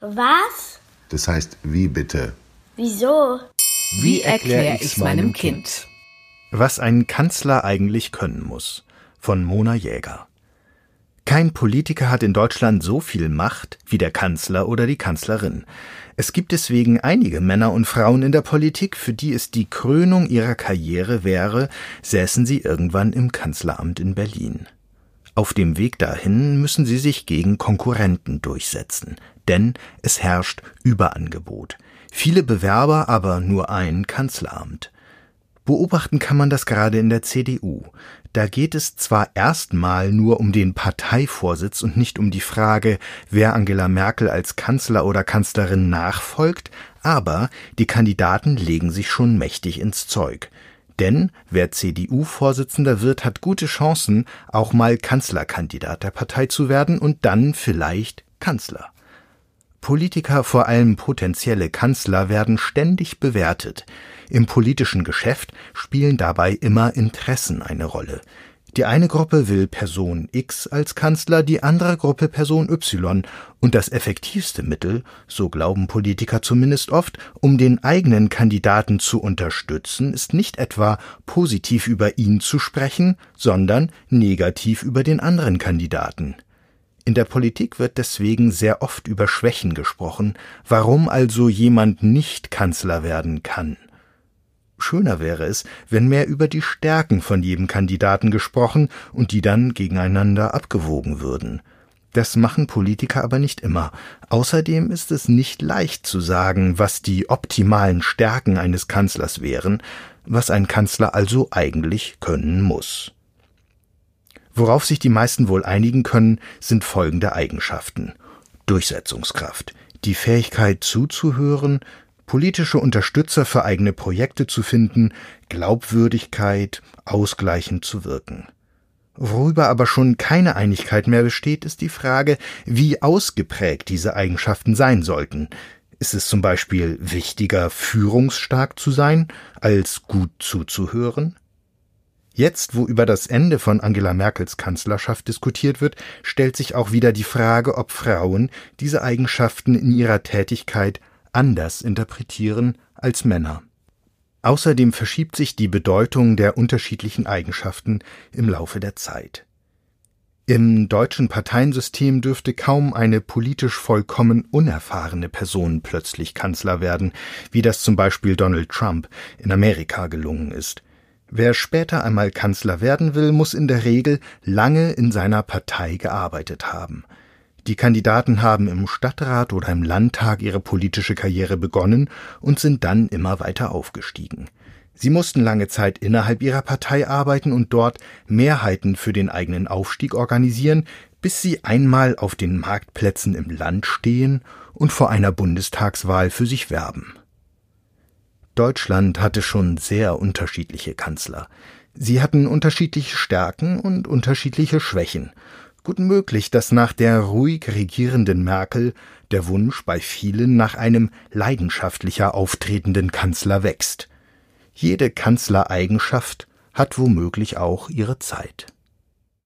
Was? Das heißt, wie bitte? Wieso? Wie erkläre ich's meinem Kind? Was ein Kanzler eigentlich können muss. Von Mona Jäger. Kein Politiker hat in Deutschland so viel Macht wie der Kanzler oder die Kanzlerin. Es gibt deswegen einige Männer und Frauen in der Politik, für die es die Krönung ihrer Karriere wäre, säßen sie irgendwann im Kanzleramt in Berlin. Auf dem Weg dahin müssen sie sich gegen Konkurrenten durchsetzen, denn es herrscht Überangebot. Viele Bewerber, aber nur ein Kanzleramt. Beobachten kann man das gerade in der CDU. Da geht es zwar erstmal nur um den Parteivorsitz und nicht um die Frage, wer Angela Merkel als Kanzler oder Kanzlerin nachfolgt, aber die Kandidaten legen sich schon mächtig ins Zeug. Denn wer CDU-Vorsitzender wird, hat gute Chancen, auch mal Kanzlerkandidat der Partei zu werden und dann vielleicht Kanzler. Politiker, vor allem potenzielle Kanzler, werden ständig bewertet. Im politischen Geschäft spielen dabei immer Interessen eine Rolle. Die eine Gruppe will Person X als Kanzler, die andere Gruppe Person Y, und das effektivste Mittel, so glauben Politiker zumindest oft, um den eigenen Kandidaten zu unterstützen, ist nicht etwa positiv über ihn zu sprechen, sondern negativ über den anderen Kandidaten. In der Politik wird deswegen sehr oft über Schwächen gesprochen, warum also jemand nicht Kanzler werden kann. Schöner wäre es, wenn mehr über die Stärken von jedem Kandidaten gesprochen und die dann gegeneinander abgewogen würden. Das machen Politiker aber nicht immer. Außerdem ist es nicht leicht zu sagen, was die optimalen Stärken eines Kanzlers wären, was ein Kanzler also eigentlich können muss. Worauf sich die meisten wohl einigen können, sind folgende Eigenschaften Durchsetzungskraft, die Fähigkeit zuzuhören, politische Unterstützer für eigene Projekte zu finden, Glaubwürdigkeit, ausgleichend zu wirken. Worüber aber schon keine Einigkeit mehr besteht, ist die Frage, wie ausgeprägt diese Eigenschaften sein sollten. Ist es zum Beispiel wichtiger, führungsstark zu sein, als gut zuzuhören? Jetzt, wo über das Ende von Angela Merkels Kanzlerschaft diskutiert wird, stellt sich auch wieder die Frage, ob Frauen diese Eigenschaften in ihrer Tätigkeit anders interpretieren als Männer. Außerdem verschiebt sich die Bedeutung der unterschiedlichen Eigenschaften im Laufe der Zeit. Im deutschen Parteiensystem dürfte kaum eine politisch vollkommen unerfahrene Person plötzlich Kanzler werden, wie das zum Beispiel Donald Trump in Amerika gelungen ist. Wer später einmal Kanzler werden will, muss in der Regel lange in seiner Partei gearbeitet haben. Die Kandidaten haben im Stadtrat oder im Landtag ihre politische Karriere begonnen und sind dann immer weiter aufgestiegen. Sie mussten lange Zeit innerhalb ihrer Partei arbeiten und dort Mehrheiten für den eigenen Aufstieg organisieren, bis sie einmal auf den Marktplätzen im Land stehen und vor einer Bundestagswahl für sich werben. Deutschland hatte schon sehr unterschiedliche Kanzler. Sie hatten unterschiedliche Stärken und unterschiedliche Schwächen, Gut möglich, dass nach der ruhig regierenden Merkel der Wunsch bei vielen nach einem leidenschaftlicher auftretenden Kanzler wächst. Jede Kanzlereigenschaft hat womöglich auch ihre Zeit.